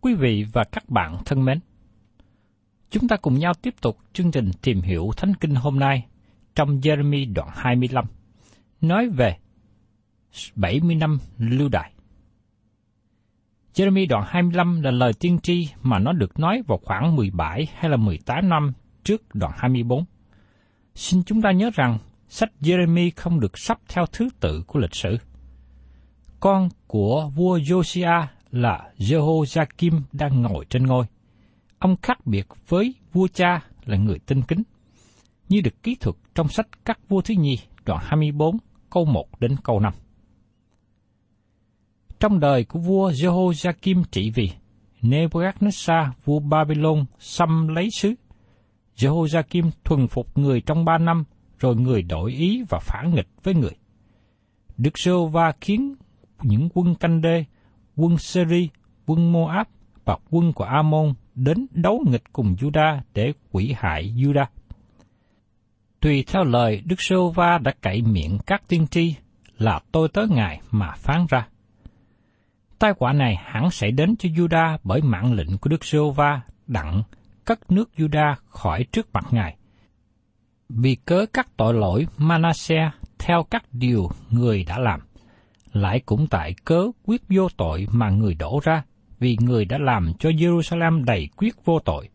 Quý vị và các bạn thân mến, chúng ta cùng nhau tiếp tục chương trình tìm hiểu Thánh Kinh hôm nay trong Jeremy đoạn 25, nói về 70 năm lưu đày. Jeremy đoạn 25 là lời tiên tri mà nó được nói vào khoảng 17 hay là 18 năm trước đoạn 24. Xin chúng ta nhớ rằng sách Jeremy không được sắp theo thứ tự của lịch sử. Con của vua Josiah là Jehoiakim đang ngồi trên ngôi. Ông khác biệt với vua cha là người tinh kính, như được ký thuật trong sách các vua thứ nhì đoạn 24 câu 1 đến câu 5. Trong đời của vua Jehoiakim trị vì, Nebuchadnezzar vua Babylon xâm lấy xứ. Jehoiakim thuần phục người trong ba năm, rồi người đổi ý và phản nghịch với người. Đức Sô Va khiến những quân canh đê, quân Syri, quân Moab và quân của Amon đến đấu nghịch cùng Juda để quỷ hại Juda. Tùy theo lời Đức Sô Va đã cậy miệng các tiên tri là tôi tới ngài mà phán ra. Tai họa này hẳn sẽ đến cho Juda bởi mạng lệnh của Đức Sô Va đặng cất nước Juda khỏi trước mặt ngài. Vì cớ các tội lỗi Manasseh theo các điều người đã làm, lại cũng tại cớ quyết vô tội mà người đổ ra, vì người đã làm cho Jerusalem đầy quyết vô tội,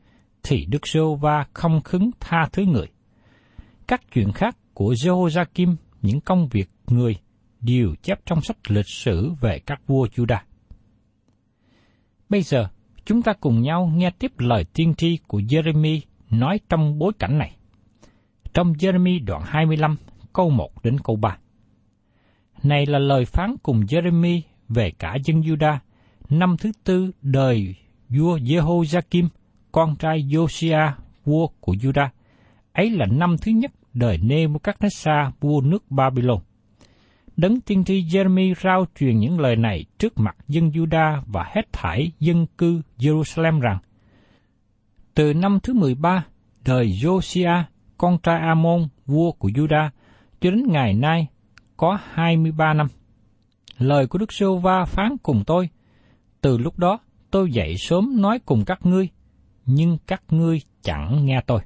thì Đức giê Va không khứng tha thứ người. Các chuyện khác của Jehoiakim, những công việc người, đều chép trong sách lịch sử về các vua Judah. Bây giờ, chúng ta cùng nhau nghe tiếp lời tiên tri của Jeremy nói trong bối cảnh này. Trong Jeremy đoạn 25, câu 1 đến câu 3. Này là lời phán cùng Jeremy về cả dân Juda, năm thứ tư đời vua Jehoiakim, con trai Josiah, vua của Juda. Ấy là năm thứ nhất đời Nebuchadnezzar, vua nước Babylon. Đấng tiên tri Jeremy rao truyền những lời này trước mặt dân Juda và hết thảy dân cư Jerusalem rằng, Từ năm thứ 13, đời Josiah, con trai Amon, vua của Juda, cho đến ngày nay có 23 năm. Lời của Đức Sưu Va phán cùng tôi, từ lúc đó tôi dậy sớm nói cùng các ngươi, nhưng các ngươi chẳng nghe tôi.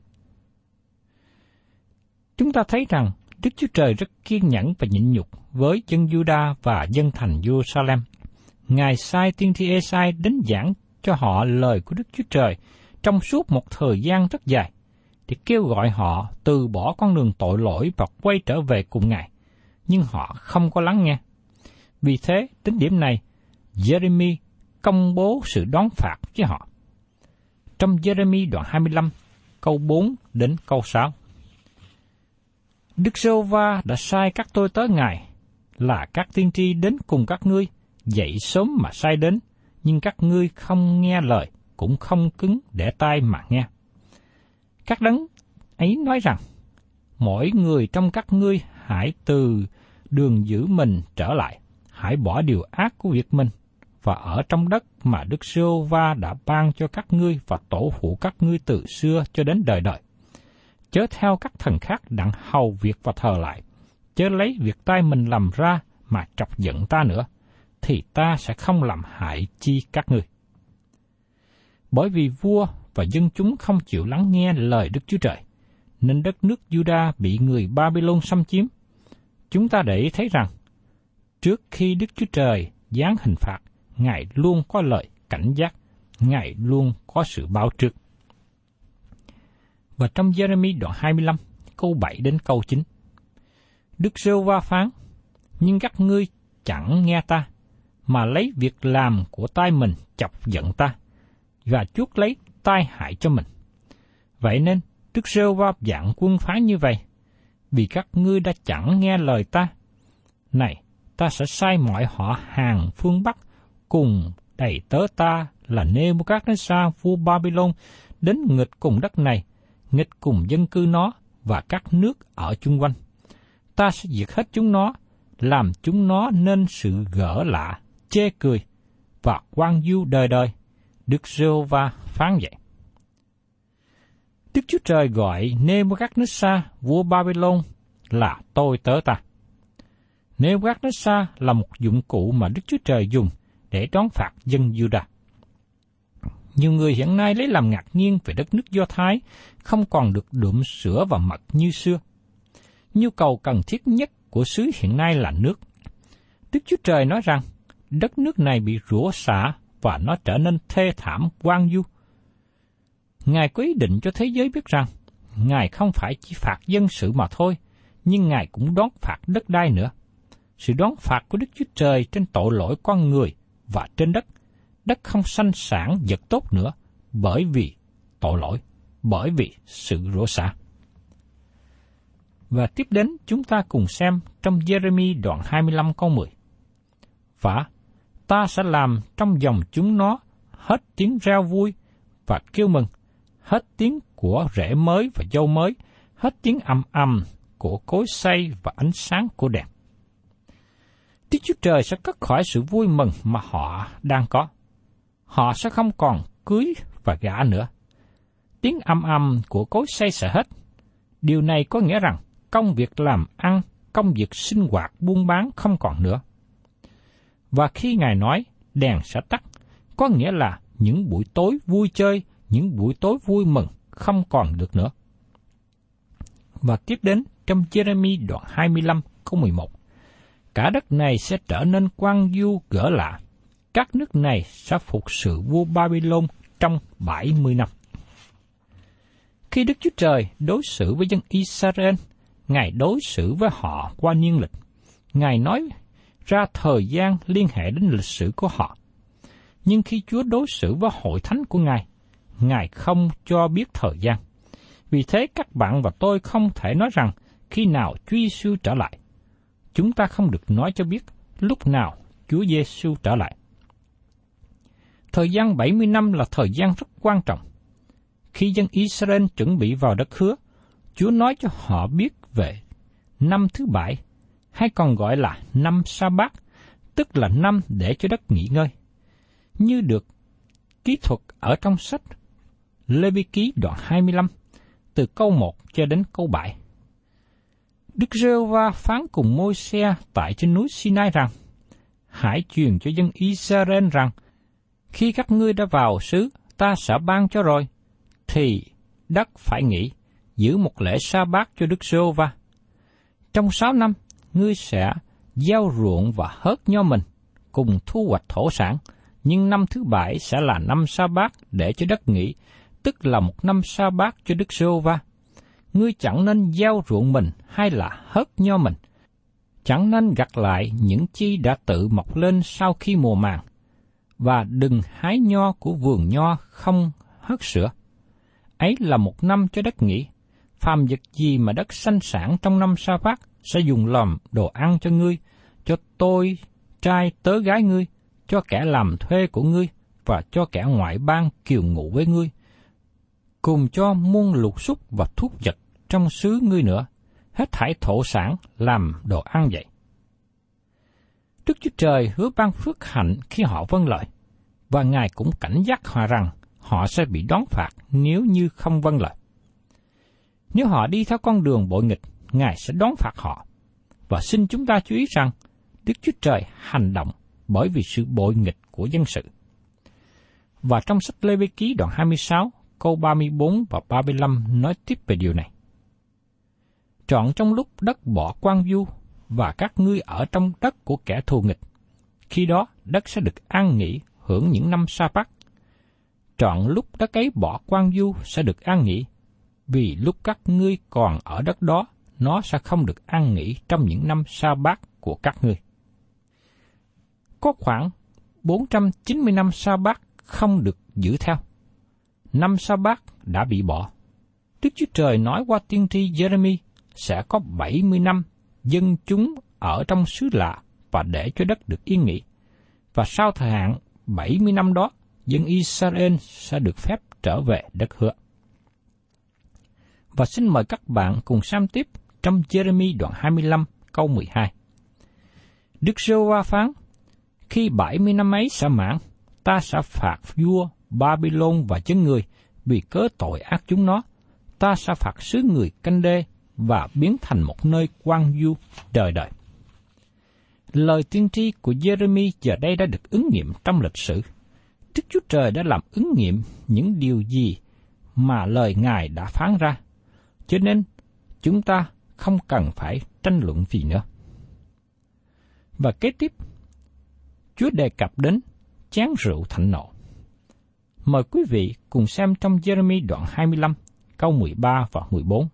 Chúng ta thấy rằng Đức Chúa Trời rất kiên nhẫn và nhịn nhục với dân Juda và dân thành Jerusalem. Ngài sai tiên tri Esai đến giảng cho họ lời của Đức Chúa Trời trong suốt một thời gian rất dài, thì kêu gọi họ từ bỏ con đường tội lỗi và quay trở về cùng Ngài. Nhưng họ không có lắng nghe. Vì thế, đến điểm này, Jeremy công bố sự đón phạt với họ. Trong Jeremy đoạn 25, câu 4 đến câu 6. Đức giê va đã sai các tôi tới Ngài, là các tiên tri đến cùng các ngươi, dậy sớm mà sai đến, nhưng các ngươi không nghe lời, cũng không cứng để tai mà nghe. Các đấng ấy nói rằng, mỗi người trong các ngươi hãy từ đường giữ mình trở lại, hãy bỏ điều ác của việc mình, và ở trong đất mà Đức Sô Va đã ban cho các ngươi và tổ phụ các ngươi từ xưa cho đến đời đời. Chớ theo các thần khác đặng hầu việc và thờ lại, chớ lấy việc tay mình làm ra mà chọc giận ta nữa, thì ta sẽ không làm hại chi các ngươi. Bởi vì vua và dân chúng không chịu lắng nghe lời Đức Chúa Trời, nên đất nước Juda bị người Babylon xâm chiếm. Chúng ta để thấy rằng, trước khi Đức Chúa Trời giáng hình phạt, Ngài luôn có lời cảnh giác, Ngài luôn có sự báo trước. Và trong Jeremy đoạn 25, câu 7 đến câu 9. Đức Rêu Va phán, nhưng các ngươi chẳng nghe ta, mà lấy việc làm của tay mình chọc giận ta, và chuốc lấy tai hại cho mình. Vậy nên, Đức Rêu Va dạng quân phán như vậy, vì các ngươi đã chẳng nghe lời ta. Này, ta sẽ sai mọi họ hàng phương Bắc cùng đầy tớ ta là Nebuchadnezzar vua Babylon đến nghịch cùng đất này, nghịch cùng dân cư nó và các nước ở chung quanh. Ta sẽ diệt hết chúng nó, làm chúng nó nên sự gỡ lạ, chê cười và quan du đời đời. Đức Giê-hô-va phán vậy. Đức Chúa Trời gọi Nebuchadnezzar, vua Babylon, là tôi tớ ta. Nebuchadnezzar là một dụng cụ mà Đức Chúa Trời dùng để đón phạt dân Judah. Nhiều người hiện nay lấy làm ngạc nhiên về đất nước Do Thái không còn được đượm sữa và mật như xưa. Nhu cầu cần thiết nhất của xứ hiện nay là nước. Đức Chúa Trời nói rằng, đất nước này bị rủa xả và nó trở nên thê thảm quan du. Ngài có ý định cho thế giới biết rằng Ngài không phải chỉ phạt dân sự mà thôi, nhưng Ngài cũng đón phạt đất đai nữa. Sự đón phạt của Đức Chúa Trời trên tội lỗi con người và trên đất, đất không sanh sản vật tốt nữa bởi vì tội lỗi, bởi vì sự rủa xả. Và tiếp đến chúng ta cùng xem trong Jeremy đoạn 25 câu 10. Và ta sẽ làm trong dòng chúng nó hết tiếng reo vui và kêu mừng, hết tiếng của rễ mới và dâu mới, hết tiếng âm âm của cối xay và ánh sáng của đèn. Đức Chúa Trời sẽ cất khỏi sự vui mừng mà họ đang có. Họ sẽ không còn cưới và gả nữa. Tiếng âm âm của cối xay sẽ hết. Điều này có nghĩa rằng công việc làm ăn, công việc sinh hoạt buôn bán không còn nữa. Và khi Ngài nói đèn sẽ tắt, có nghĩa là những buổi tối vui chơi, những buổi tối vui mừng không còn được nữa. Và tiếp đến trong Jeremy đoạn 25 câu 11 cả đất này sẽ trở nên quan du gỡ lạ. Các nước này sẽ phục sự vua Babylon trong 70 năm. Khi Đức Chúa Trời đối xử với dân Israel, Ngài đối xử với họ qua niên lịch. Ngài nói ra thời gian liên hệ đến lịch sử của họ. Nhưng khi Chúa đối xử với hội thánh của Ngài, Ngài không cho biết thời gian. Vì thế các bạn và tôi không thể nói rằng khi nào Chúa Giêsu trở lại chúng ta không được nói cho biết lúc nào Chúa Giêsu trở lại. Thời gian 70 năm là thời gian rất quan trọng. Khi dân Israel chuẩn bị vào đất hứa, Chúa nói cho họ biết về năm thứ bảy, hay còn gọi là năm sa bát, tức là năm để cho đất nghỉ ngơi. Như được kỹ thuật ở trong sách Lê Vi Ký đoạn 25, từ câu 1 cho đến câu 7. Đức giê va phán cùng môi xe tại trên núi Sinai rằng, Hãy truyền cho dân Israel rằng, khi các ngươi đã vào xứ, ta sẽ ban cho rồi, thì đất phải nghỉ, giữ một lễ sa bát cho Đức giê va Trong sáu năm, ngươi sẽ gieo ruộng và hớt nho mình, cùng thu hoạch thổ sản, nhưng năm thứ bảy sẽ là năm sa bát để cho đất nghỉ, tức là một năm sa bát cho Đức giê va Ngươi chẳng nên gieo ruộng mình hay là hớt nho mình. Chẳng nên gặt lại những chi đã tự mọc lên sau khi mùa màng. Và đừng hái nho của vườn nho không hớt sữa. Ấy là một năm cho đất nghỉ. Phàm vật gì mà đất sanh sản trong năm sa bát sẽ dùng làm đồ ăn cho ngươi, cho tôi, trai tớ gái ngươi, cho kẻ làm thuê của ngươi và cho kẻ ngoại bang kiều ngụ với ngươi, cùng cho muôn lục xúc và thuốc vật trong xứ ngươi nữa, hết thảy thổ sản làm đồ ăn vậy. Đức Chúa Trời hứa ban phước hạnh khi họ vâng lời, và Ngài cũng cảnh giác họ rằng họ sẽ bị đón phạt nếu như không vâng lời. Nếu họ đi theo con đường bội nghịch, Ngài sẽ đón phạt họ. Và xin chúng ta chú ý rằng, Đức Chúa Trời hành động bởi vì sự bội nghịch của dân sự. Và trong sách Lê Vi Ký đoạn 26, câu 34 và 35 nói tiếp về điều này. Trọn trong lúc đất bỏ quan du và các ngươi ở trong đất của kẻ thù nghịch, khi đó đất sẽ được an nghỉ hưởng những năm sa bắc. Trọn lúc đất ấy bỏ quan du sẽ được an nghỉ, vì lúc các ngươi còn ở đất đó, nó sẽ không được an nghỉ trong những năm sa bát của các ngươi có khoảng 490 năm sa bát không được giữ theo. Năm sa bát đã bị bỏ. Đức Chúa Trời nói qua tiên tri Jeremy sẽ có 70 năm dân chúng ở trong xứ lạ và để cho đất được yên nghỉ. Và sau thời hạn 70 năm đó, dân Israel sẽ được phép trở về đất hứa. Và xin mời các bạn cùng xem tiếp trong Jeremy đoạn 25 câu 12. Đức giê va phán, khi bảy mươi năm ấy sẽ mãn, ta sẽ phạt vua Babylon và dân người vì cớ tội ác chúng nó. Ta sẽ phạt xứ người canh đê và biến thành một nơi quan du đời đời. Lời tiên tri của Jeremy giờ đây đã được ứng nghiệm trong lịch sử. Đức Chúa Trời đã làm ứng nghiệm những điều gì mà lời Ngài đã phán ra. Cho nên, chúng ta không cần phải tranh luận gì nữa. Và kế tiếp, Chúa đề cập đến chén rượu thạnh nộ. Mời quý vị cùng xem trong Jeremy đoạn 25, câu 13 và 14.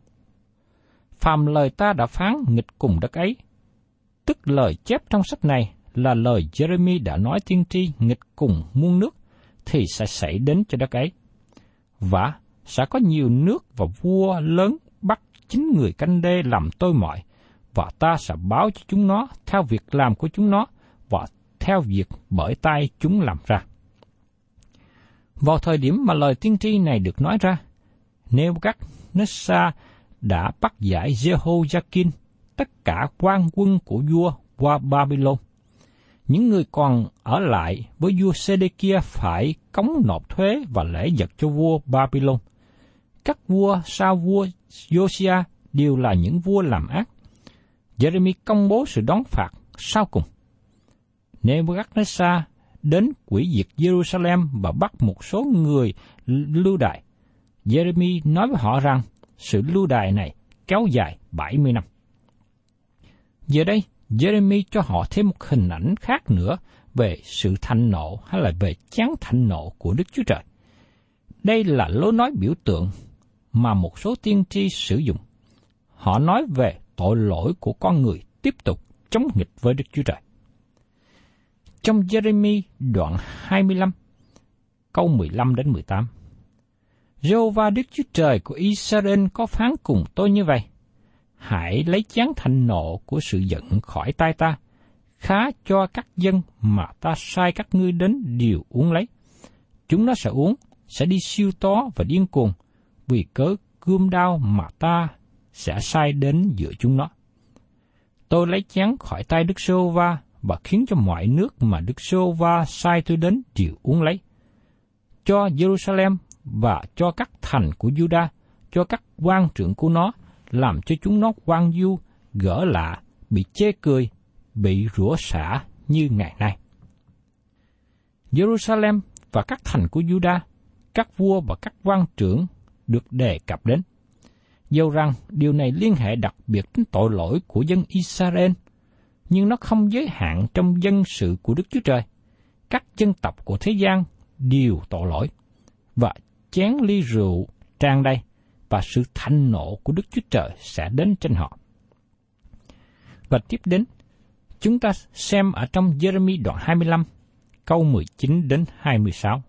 Phàm lời ta đã phán nghịch cùng đất ấy, tức lời chép trong sách này là lời Jeremy đã nói tiên tri nghịch cùng muôn nước, thì sẽ xảy đến cho đất ấy. Và sẽ có nhiều nước và vua lớn bắt chính người canh đê làm tôi mọi, và ta sẽ báo cho chúng nó theo việc làm của chúng nó, và theo việc bởi tay chúng làm ra. Vào thời điểm mà lời tiên tri này được nói ra, Nebuchadnezzar đã bắt giải Jehoiakim, tất cả quan quân của vua qua Babylon. Những người còn ở lại với vua Sedekia phải cống nộp thuế và lễ vật cho vua Babylon. Các vua sau vua Josiah đều là những vua làm ác. Jeremy công bố sự đón phạt sau cùng. Nebuchadnezzar đến quỷ diệt Jerusalem và bắt một số người lưu đài. Jeremy nói với họ rằng sự lưu đài này kéo dài 70 năm. Giờ đây, Jeremy cho họ thêm một hình ảnh khác nữa về sự thanh nộ hay là về chán thanh nộ của Đức Chúa Trời. Đây là lối nói biểu tượng mà một số tiên tri sử dụng. Họ nói về tội lỗi của con người tiếp tục chống nghịch với Đức Chúa Trời. Trong Jeremy đoạn 25, câu 15 đến 18. Jehovah Đức Chúa Trời của Israel có phán cùng tôi như vậy. Hãy lấy chán thành nộ của sự giận khỏi tay ta, khá cho các dân mà ta sai các ngươi đến điều uống lấy. Chúng nó sẽ uống, sẽ đi siêu tó và điên cuồng, vì cớ gươm đao mà ta sẽ sai đến giữa chúng nó. Tôi lấy chán khỏi tay Đức Sô Va và khiến cho mọi nước mà Đức Sô Va sai tôi đến chịu uống lấy. Cho Jerusalem và cho các thành của Juda, cho các quan trưởng của nó, làm cho chúng nó quan du, gỡ lạ, bị chê cười, bị rủa xả như ngày nay. Jerusalem và các thành của Juda, các vua và các quan trưởng được đề cập đến. Dẫu rằng điều này liên hệ đặc biệt đến tội lỗi của dân Israel – nhưng nó không giới hạn trong dân sự của Đức Chúa Trời. các dân tộc của thế gian đều tội lỗi, và chén ly rượu trang đầy, và sự thanh nộ của Đức Chúa Trời sẽ đến trên họ. Và tiếp đến, chúng ta xem ở trong Jeremy đoạn 25, câu 19 đến 26.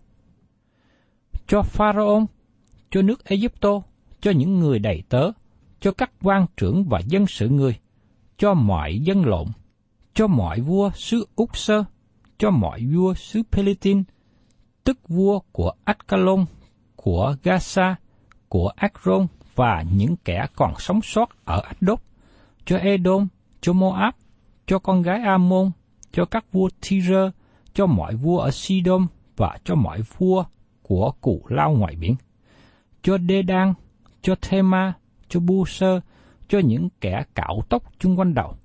Cho Pharaoh, cho nước Egypto, cho những người đầy tớ, cho các quan trưởng và dân sự người, cho mọi dân lộn, cho mọi vua xứ Úc Sơ, cho mọi vua xứ Pelitin, tức vua của Ascalon, của Gaza, của Akron và những kẻ còn sống sót ở Ashdod, cho Edom, cho Moab, cho con gái Ammon, cho các vua Tyre, cho mọi vua ở Sidon và cho mọi vua của cụ lao ngoài biển, cho Dedan, cho Thema, cho Bu Sơ, cho những kẻ cạo tóc chung quanh đầu,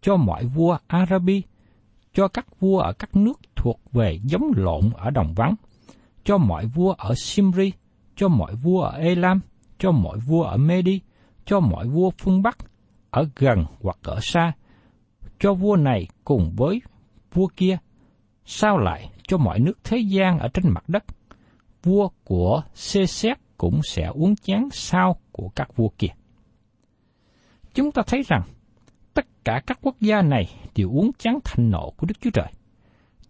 cho mọi vua Arabi, cho các vua ở các nước thuộc về giống lộn ở đồng vắng, cho mọi vua ở Simri, cho mọi vua ở Elam, cho mọi vua ở Medi, cho mọi vua phương Bắc, ở gần hoặc ở xa, cho vua này cùng với vua kia, sao lại cho mọi nước thế gian ở trên mặt đất, vua của xê xét cũng sẽ uống chén sao của các vua kia. Chúng ta thấy rằng, cả các quốc gia này đều uống chán thành nộ của Đức Chúa Trời.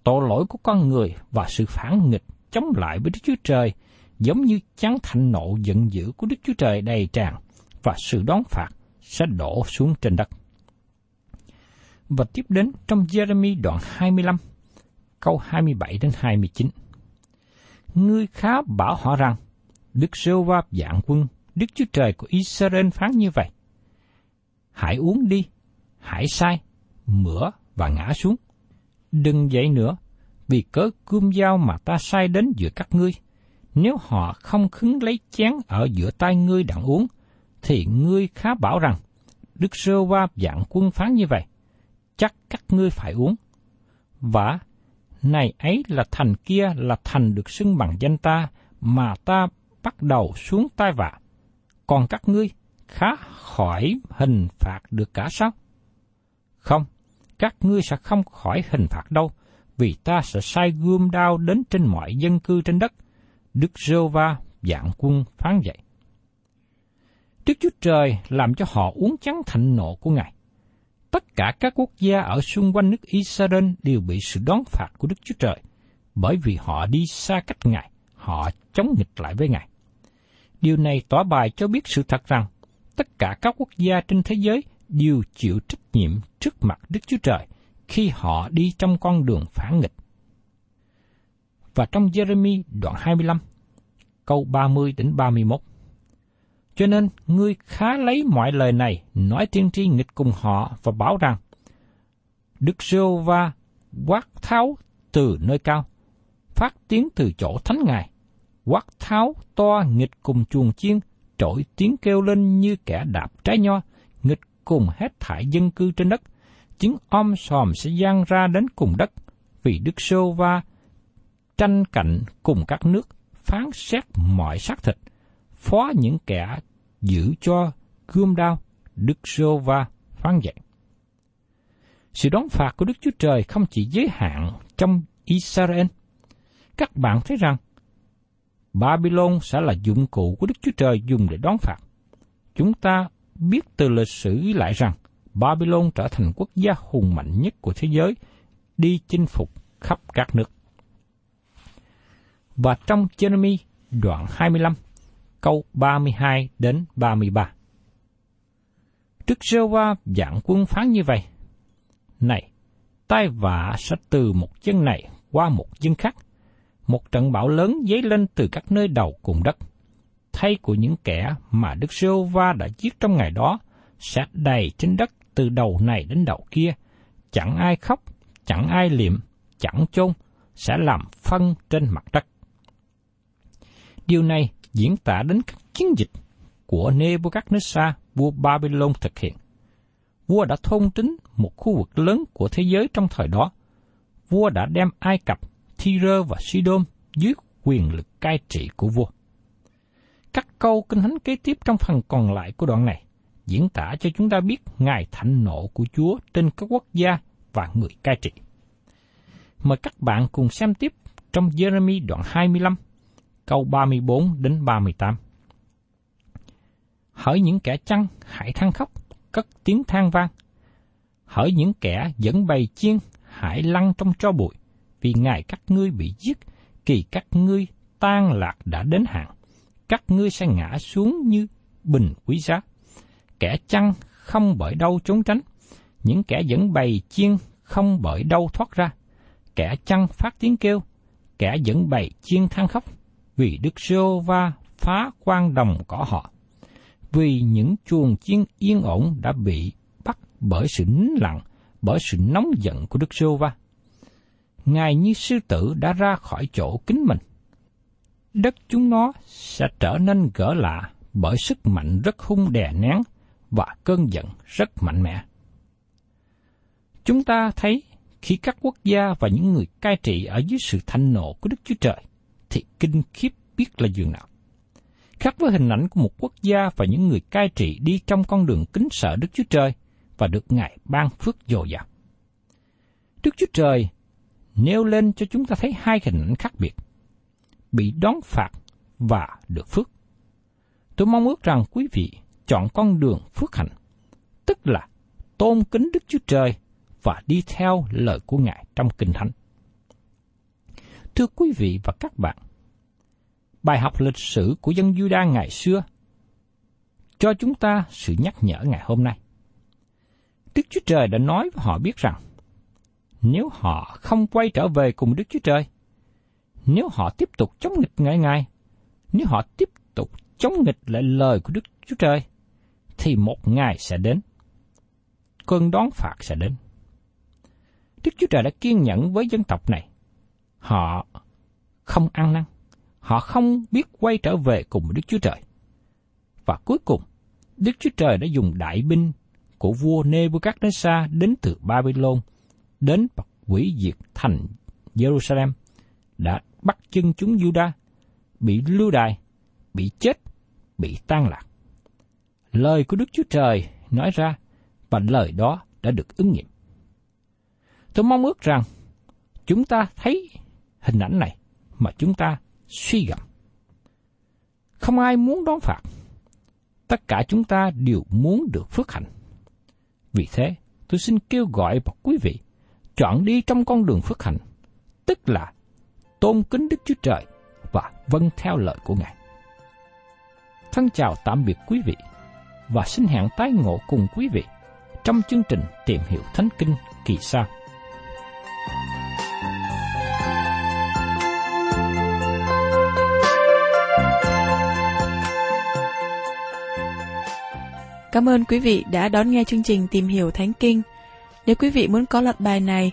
Tội lỗi của con người và sự phản nghịch chống lại với Đức Chúa Trời giống như chán thành nộ giận dữ của Đức Chúa Trời đầy tràn và sự đón phạt sẽ đổ xuống trên đất. Và tiếp đến trong Jeremy đoạn 25, câu 27 đến 29. Ngươi khá bảo họ rằng, Đức Sêu Va dạng quân, Đức Chúa Trời của Israel phán như vậy. Hãy uống đi, hải sai, mửa và ngã xuống. Đừng dậy nữa, vì cớ cươm dao mà ta sai đến giữa các ngươi. Nếu họ không khứng lấy chén ở giữa tay ngươi đặng uống, thì ngươi khá bảo rằng, Đức Sơ Va dạng quân phán như vậy, chắc các ngươi phải uống. Và này ấy là thành kia là thành được xưng bằng danh ta, mà ta bắt đầu xuống tai vạ. Còn các ngươi khá khỏi hình phạt được cả sao? Không, các ngươi sẽ không khỏi hình phạt đâu, vì ta sẽ sai gươm đao đến trên mọi dân cư trên đất. Đức Rêu Va dạng quân phán dạy: Đức Chúa Trời làm cho họ uống trắng thạnh nộ của Ngài. Tất cả các quốc gia ở xung quanh nước Israel đều bị sự đón phạt của Đức Chúa Trời, bởi vì họ đi xa cách Ngài, họ chống nghịch lại với Ngài. Điều này tỏ bài cho biết sự thật rằng, tất cả các quốc gia trên thế giới đều chịu trách nhiệm trước mặt Đức Chúa Trời khi họ đi trong con đường phản nghịch. Và trong Jeremy đoạn 25, câu 30 đến 31. Cho nên, ngươi khá lấy mọi lời này nói tiên tri nghịch cùng họ và bảo rằng, Đức Sô Va quát tháo từ nơi cao, phát tiếng từ chỗ thánh ngài, quát tháo to nghịch cùng chuồng chiên, trỗi tiếng kêu lên như kẻ đạp trái nho, cùng hết thải dân cư trên đất, chứng om sòm sẽ gian ra đến cùng đất, vì Đức Sô Va tranh cạnh cùng các nước, phán xét mọi xác thịt, phó những kẻ giữ cho gươm đao, Đức Sô Va phán dạy. Sự đón phạt của Đức Chúa Trời không chỉ giới hạn trong Israel. Các bạn thấy rằng, Babylon sẽ là dụng cụ của Đức Chúa Trời dùng để đón phạt. Chúng ta biết từ lịch sử lại rằng, Babylon trở thành quốc gia hùng mạnh nhất của thế giới, đi chinh phục khắp các nước. Và trong Jeremy đoạn 25, câu 32 đến 33. Đức giê va dạng quân phán như vậy. Này, tai vạ sẽ từ một chân này qua một chân khác. Một trận bão lớn dấy lên từ các nơi đầu cùng đất. Thay của những kẻ mà Đức giê va đã giết trong ngày đó sẽ đầy trên đất từ đầu này đến đầu kia. Chẳng ai khóc, chẳng ai liệm, chẳng chôn, sẽ làm phân trên mặt đất. Điều này diễn tả đến các chiến dịch của Nebuchadnezzar, vua Babylon thực hiện. Vua đã thôn tính một khu vực lớn của thế giới trong thời đó. Vua đã đem Ai Cập, Tyre và Sidon dưới quyền lực cai trị của vua. Các câu kinh thánh kế tiếp trong phần còn lại của đoạn này diễn tả cho chúng ta biết ngài thạnh nộ của Chúa trên các quốc gia và người cai trị. Mời các bạn cùng xem tiếp trong Jeremy đoạn 25, câu 34 đến 38. Hỡi những kẻ chăn, hãy than khóc, cất tiếng than vang. Hỡi những kẻ dẫn bày chiên, hãy lăn trong cho bụi, vì ngày các ngươi bị giết, kỳ các ngươi tan lạc đã đến hạn. Các ngươi sẽ ngã xuống như bình quý giá. Kẻ chăn không bởi đâu trốn tránh, những kẻ dẫn bầy chiên không bởi đâu thoát ra. Kẻ chăn phát tiếng kêu, kẻ dẫn bầy chiên than khóc, vì Đức Sô Va phá quan đồng cỏ họ. Vì những chuồng chiên yên ổn đã bị bắt bởi sự nín lặng, bởi sự nóng giận của Đức Sô Va. Ngài như sư tử đã ra khỏi chỗ kính mình. Đất chúng nó sẽ trở nên gỡ lạ bởi sức mạnh rất hung đè nén và cơn giận rất mạnh mẽ. Chúng ta thấy khi các quốc gia và những người cai trị ở dưới sự thanh nộ của Đức Chúa Trời, thì kinh khiếp biết là dường nào. Khác với hình ảnh của một quốc gia và những người cai trị đi trong con đường kính sợ Đức Chúa Trời và được Ngài ban phước dồi dào. Đức Chúa Trời nêu lên cho chúng ta thấy hai hình ảnh khác biệt, bị đón phạt và được phước. Tôi mong ước rằng quý vị chọn con đường phước hạnh, tức là tôn kính Đức Chúa Trời và đi theo lời của Ngài trong Kinh Thánh. Thưa quý vị và các bạn, bài học lịch sử của dân Juda ngày xưa cho chúng ta sự nhắc nhở ngày hôm nay. Đức Chúa Trời đã nói với họ biết rằng nếu họ không quay trở về cùng Đức Chúa Trời, nếu họ tiếp tục chống nghịch ngại Ngài, nếu họ tiếp tục chống nghịch lại lời của Đức Chúa Trời, thì một ngày sẽ đến. Cơn đón phạt sẽ đến. Đức Chúa Trời đã kiên nhẫn với dân tộc này. Họ không ăn năn, họ không biết quay trở về cùng Đức Chúa Trời. Và cuối cùng, Đức Chúa Trời đã dùng đại binh của vua Nebuchadnezzar đến từ Babylon đến và hủy diệt thành Jerusalem, đã bắt chân chúng Juda, bị lưu đày, bị chết, bị tan lạc. Lời của Đức Chúa Trời nói ra và lời đó đã được ứng nghiệm. Tôi mong ước rằng chúng ta thấy hình ảnh này mà chúng ta suy gẫm. Không ai muốn đón phạt. Tất cả chúng ta đều muốn được phước hạnh. Vì thế, tôi xin kêu gọi và quý vị chọn đi trong con đường phước hạnh, tức là tôn kính Đức Chúa Trời và vâng theo lời của Ngài. Thân chào tạm biệt quý vị và xin hẹn tái ngộ cùng quý vị trong chương trình tìm hiểu Thánh Kinh kỳ sau. Cảm ơn quý vị đã đón nghe chương trình Tìm hiểu Thánh Kinh. Nếu quý vị muốn có loạt bài này,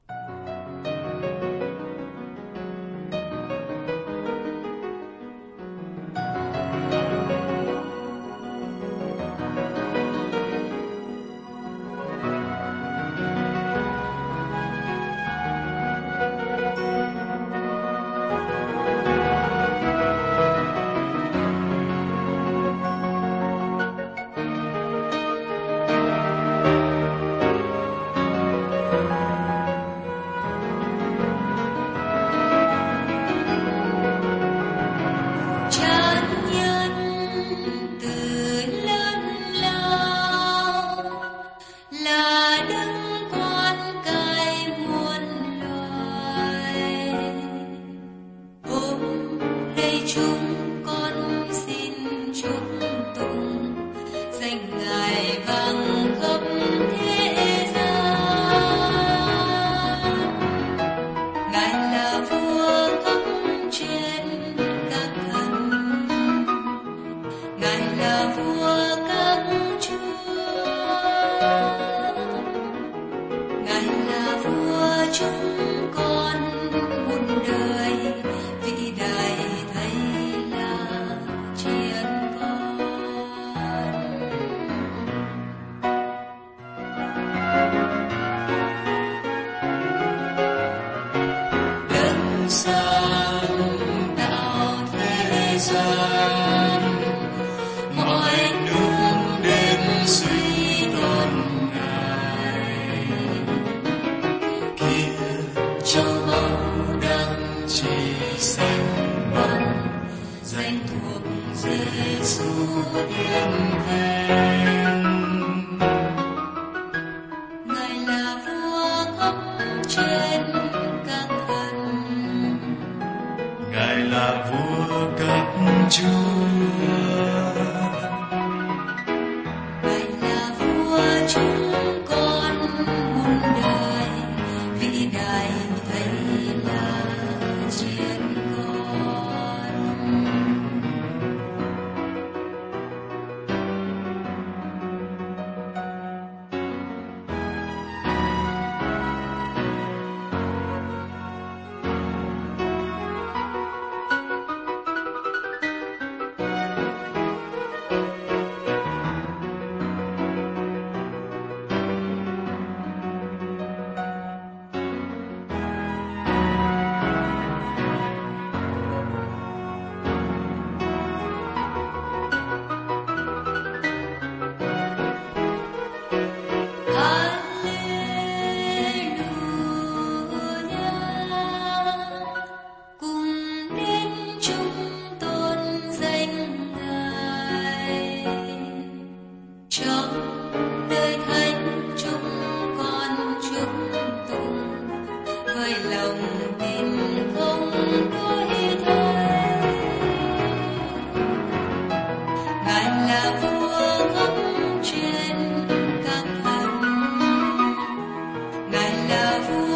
хочу chúa